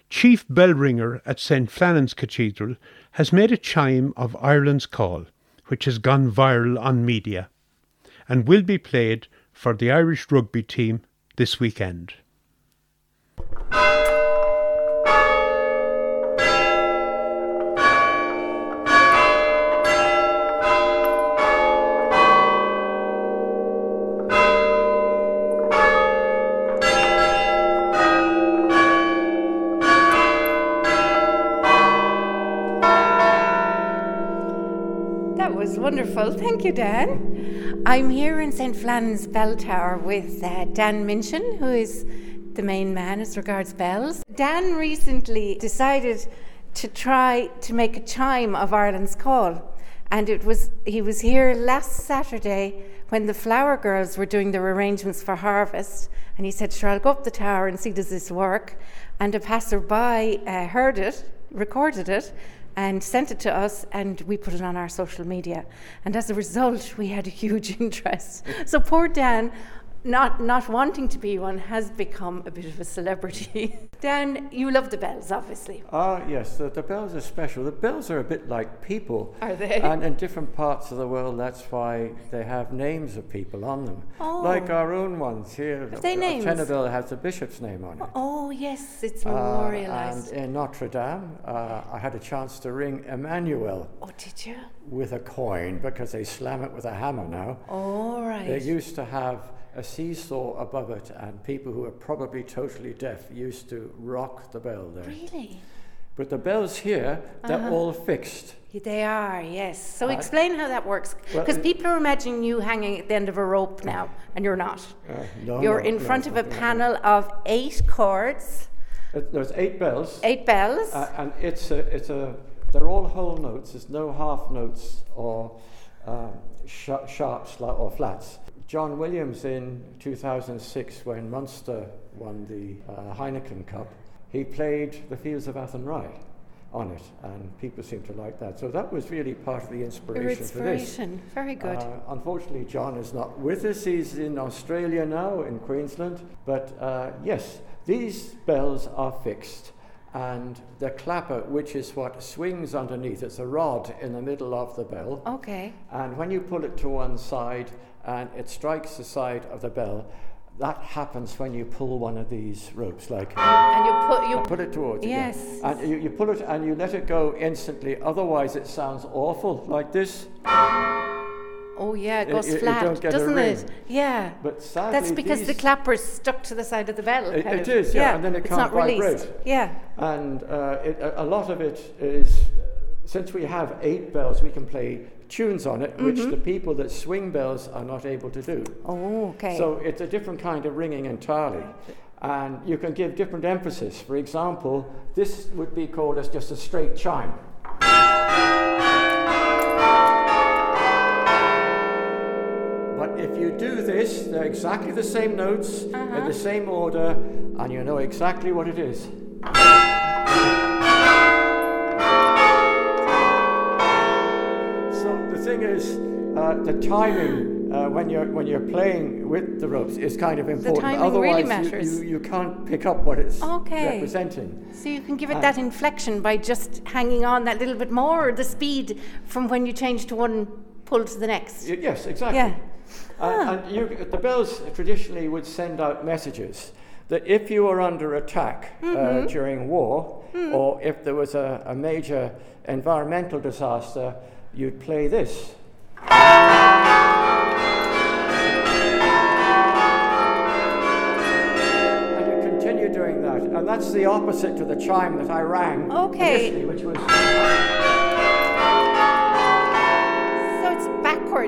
chief bell ringer at St. Flannan's Cathedral, has made a chime of Ireland's call, which has gone viral on media, and will be played for the Irish rugby team this weekend. Wonderful. Thank you, Dan. I'm here in St. Flannan's Bell Tower with uh, Dan Minchin, who is the main man as regards bells. Dan recently decided to try to make a chime of Ireland's call. And it was he was here last Saturday when the flower girls were doing their arrangements for harvest. And he said, Sure, I'll go up the tower and see does this work. And a passerby uh, heard it, recorded it, and sent it to us, and we put it on our social media. And as a result, we had a huge interest. So poor Dan, not not wanting to be one, has become a bit of a celebrity. Dan, you love the bells, obviously. Ah, yes, the, the bells are special. The bells are a bit like people. Are they? And in different parts of the world, that's why they have names of people on them. Like Oh. our own ones here. Have they uh, names? Tenor bell has a bishop's name on it. Oh yes, it's Uh, memorialized. and in Notre Dame, uh, I had a chance to ring Emmanuel oh, did you? with a coin because they slam it with a hammer now. All right. They used to have a seesaw above it, and people who are probably totally deaf used to rock the bell there. really? But the bells here, they're Uh-huh. all fixed. They are, yes. So explain how that works. Because it- people are imagining you hanging at the end of a rope now, and you're not. Uh, no, You're no, in no, front of a panel of eight chords, Uh, There's eight bells, eight bells. uh, and it's a, it's a, they're all whole notes. There's no half notes or um, sh- sharps or flats. John Williams in 2006, when Munster won the uh, Heineken Cup, he played the Fields of Athenry on it, and people seem to like that. So that was really part of the Your inspiration, for this. inspiration. Very good. Uh, unfortunately, John is not with us. He's in Australia now, in Queensland. But uh, yes, these bells are fixed. And the clapper, which is what swings underneath, it's a rod in the middle of the bell. okay. And when you pull it to one side and it strikes the side of the bell, that happens when you pull one of these ropes, like And you put you put it towards you. yeah. Yes. And you, you pull it and you let it go instantly, otherwise it sounds awful, like this. Oh yeah, it You- goes you- you flat, don't get doesn't it? Yeah. But sadly, That's because the clapper's stuck to the side of the bell. It- it is, yeah, and then it it's can't not released. vibrate. Yeah. And uh, it, a lot of it is, since we have eight bells, we can play tunes on it, which mm-hmm. the people that swing bells are not able to do. Oh, okay. So it's a different kind of ringing entirely. And you can give different emphasis. For example, this would be called as just a straight chime. But if you do this, they're exactly the same notes, in uh-huh. the same order, and you know exactly what it is. So the thing is, uh, the timing uh, when you're when you're playing with the ropes is kind of important. The timing Otherwise, really you- matters. You, you, can't pick up what it's Okay. representing. So you can give it Uh, that inflection by just hanging on that little bit more, or the speed from when you change to one pull to the next. Y- Yes, exactly. Yeah. And, and you, the bells traditionally would send out messages that if you were under attack Mm-hmm. uh, during war, Mm. or if there was a, a major environmental disaster, you'd play this. And you continue doing that. And that's the opposite to the chime that I rang Okay. initially, which was.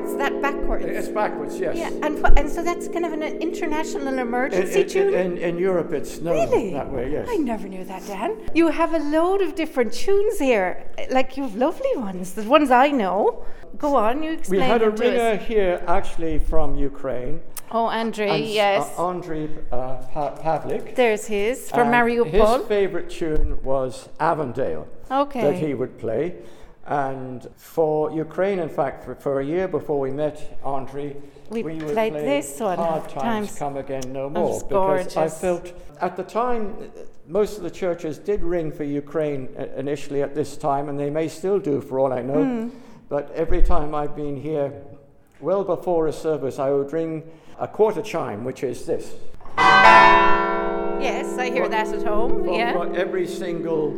Backwards, that backwards. It's backwards, yes. Yeah, and and so that's kind of an international emergency in- tune. in- in Europe, it's known Really? that way, yes. I never knew that, Dan. You have a load of different tunes here. Like you have lovely ones. The ones I know. Go on, you explain. We had a ringer here actually from Ukraine. Oh, Andre, and yes. Uh, Andrei uh, pa- Pavlik. There's his from Mariupol. His favourite tune was Avondale okay. that he would play. And for Ukraine, in fact, for, for a year before we met Andrei, We would played play this one, Hard Times, Times. Come Again No More. because I felt at the time, most of the churches did ring for Ukraine uh, initially at this time, and they may still do for all I know. Hmm. But every time I've been here, well before a service, I would ring a quarter chime, which is this. Yes, I hear that at home. yeah. every single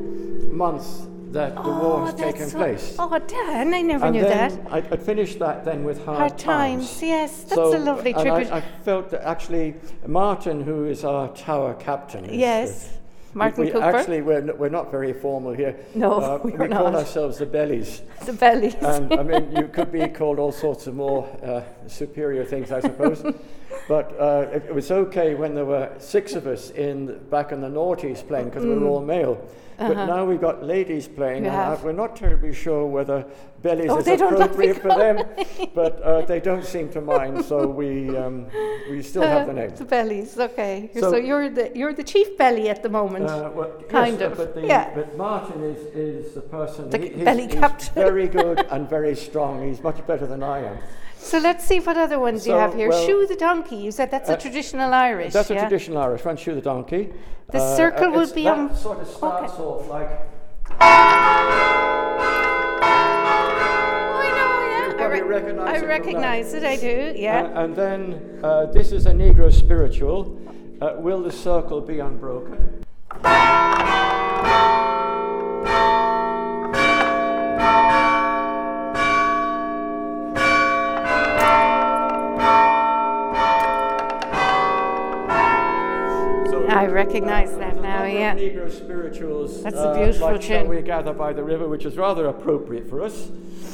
month that the war has taken that's place. Oh, Dan, I never and knew that. I, I finished that then with hard, Hard times, yes, that's So, a lovely tribute. I, I felt that actually Martin, who is our tower captain, is- Yes, is- Martin we, we Cooper. Actually, we're, n- we're not very formal here. No, Uh, we we call ourselves the bellies. the bellies. And I mean, you could be called all sorts of more uh, superior things, I suppose. but uh, it, it was okay when there were six of us in back in the noughties playing because we were all male. But now we've got ladies playing. Uh-huh. You and have. We're not terribly sure whether bellies Oh, is they don't like appropriate for them. but uh, they don't seem to mind, so we um, we still have the name. The bellies, okay. So, So- you're the you're the chief belly at the moment. Uh, well, Kind yes, of, But, the, yeah. but Martin is, is the person. The he's- belly captain. very good and very strong. He's much better than I am. So let's see what other ones you have here. well, Shoe the donkey. You said that's a uh, traditional Irish. That's yeah? a traditional Irish one, shoe the donkey. The circle will it's- be that on- sort of starts okay. off like. Oh, I know, yeah. I, probably recognise it I recognize it. I do. Yeah. Uh, and then uh, this is a Negro spiritual. Uh, will the circle be unbroken? I recognise that now, yeah. Negro spirituals. That's a uh, beautiful like tune. we gather by the river, which is rather appropriate for us.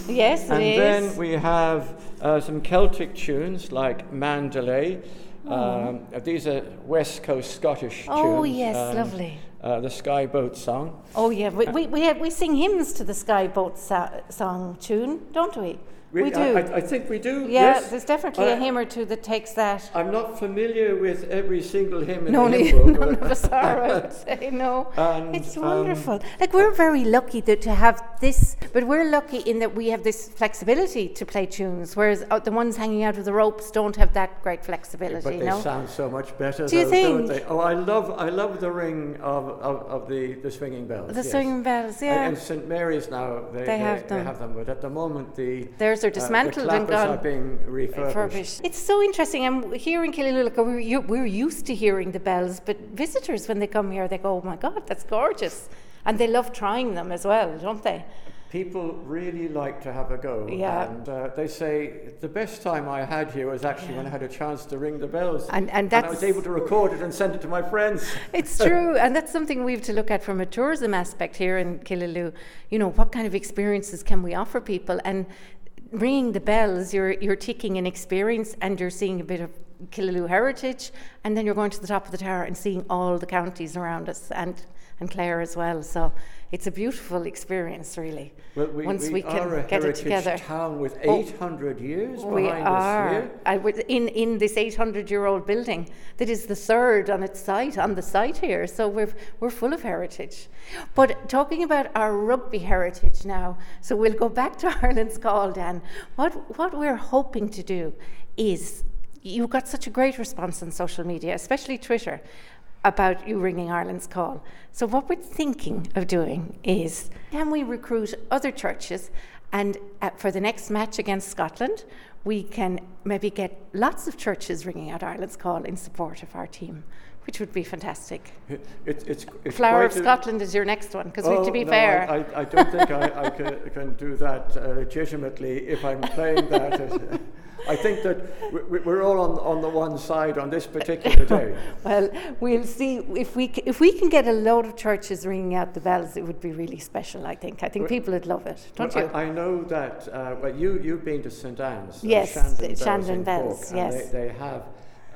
yes, it And then we have uh, some Celtic tunes like Mandalay. Um, uh, these are West Coast Scottish Oh, tunes. Oh yes, um, lovely. Uh, the Sky Boat song. oh yeah, we, we, we, have, we sing hymns to the Skyboat so- song tune, don't we? We, do. I, I, think we do. yeah, yes. there's definitely a I- hymn or two that takes that. I'm not familiar with every single hymn in No, the hymn book. none of us are, I would say, no. And, it's um, wonderful. like, we're very lucky that, to have this, but we're lucky in that we have this flexibility to play tunes, whereas uh, the ones hanging out of the ropes don't have that great flexibility, But they no? sound so much better. Do you though, don't think? they? Oh, I love, I love the ring of, of, of the, the swinging bells. The yes. swinging bells, yeah. And St Mary's now they, They have them. They have them, but at the moment the Are uh, dismantled the and gone. are being refurbished. refurbished. It's so interesting. I'm here in Killaloolaka. We're, we're used to hearing the bells, but visitors, when they come here, they go, "Oh my God, that's gorgeous!" And they love trying them as well, don't they? People really like to have a go. Yeah. And uh, they say the best time I had here was actually when I had a chance to ring the bells. And- and I was able to record it and send it to my friends. It's true, and that's something we have to look at from a tourism aspect here in Killaloe. You know, what kind of experiences can we offer people? And ringing the bells, you're you're taking an experience and you're seeing a bit of Killaloe heritage, and then you're going to the top of the tower and seeing all the counties around us. And and Clare as well. So it's a beautiful experience, really. Well, we, once we, we can are a get it together. town with Oh, 800 years We behind are us here. I would- in in this 800 year old building that is the third on its site on the site here. So we're we're full of heritage. But talking about our rugby heritage now, so we'll go back to Ireland's call, Dan. What what we're hoping to do is you got such a great response on social media, especially Twitter, about you ringing Ireland's call. So, what we're thinking of doing is can we recruit other churches and uh, for the next match against Scotland, we can maybe get lots of churches ringing out Ireland's call in support of our team, which would be fantastic. It, it's, it's, Flower of Scotland is your next one, because Oh, to be no, fair, I, I, I don't think I, I can, can do that uh, legitimately if I'm playing that. I think that we- we're all on, on the one side on this particular day. well, we'll see if we c- if we can get a load of churches ringing out the bells. It would be really special. I think. I think Well- people would love it, don't Well, you? I, I know that, uh, well, you, you've been to St Anne's. uh, Yes, Shandon Bells Shandon Bells, and yes. They, they have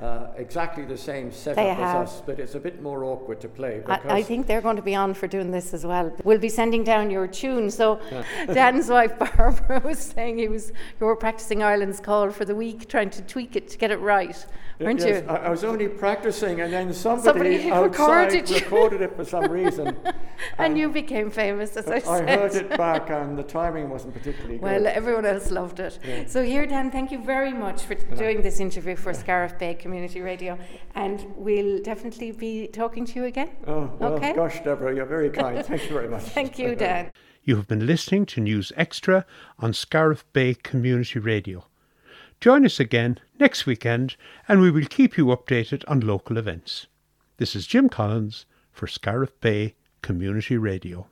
uh, exactly the same setup They as have. us, but it's a bit more awkward to play. I, I think they're going to be on for doing this as well. We'll be sending down your tune. So, Dan's wife Barbara was saying he was you were practicing Ireland's call for the week, trying to tweak it to get it right, weren't Yes, you? I, I was only practicing, and then somebody, Somebody outside recorded you. recorded it for some reason. and you became famous, as I I said. heard it back, and the timing wasn't particularly Well, good. Well, everyone else loved it. Yeah. So here, Dan, thank you very much for doing this interview for Scariff Bay Community Radio, and we'll definitely be talking to you again. Oh, well, okay. gosh, Deborah, you're very kind. Thank you very much. Thank you, Dan. You have been listening to News Extra on Scariff Bay Community Radio. Join us again next weekend and we will keep you updated on local events. This is Jim Collins for Scariff Bay Community Radio.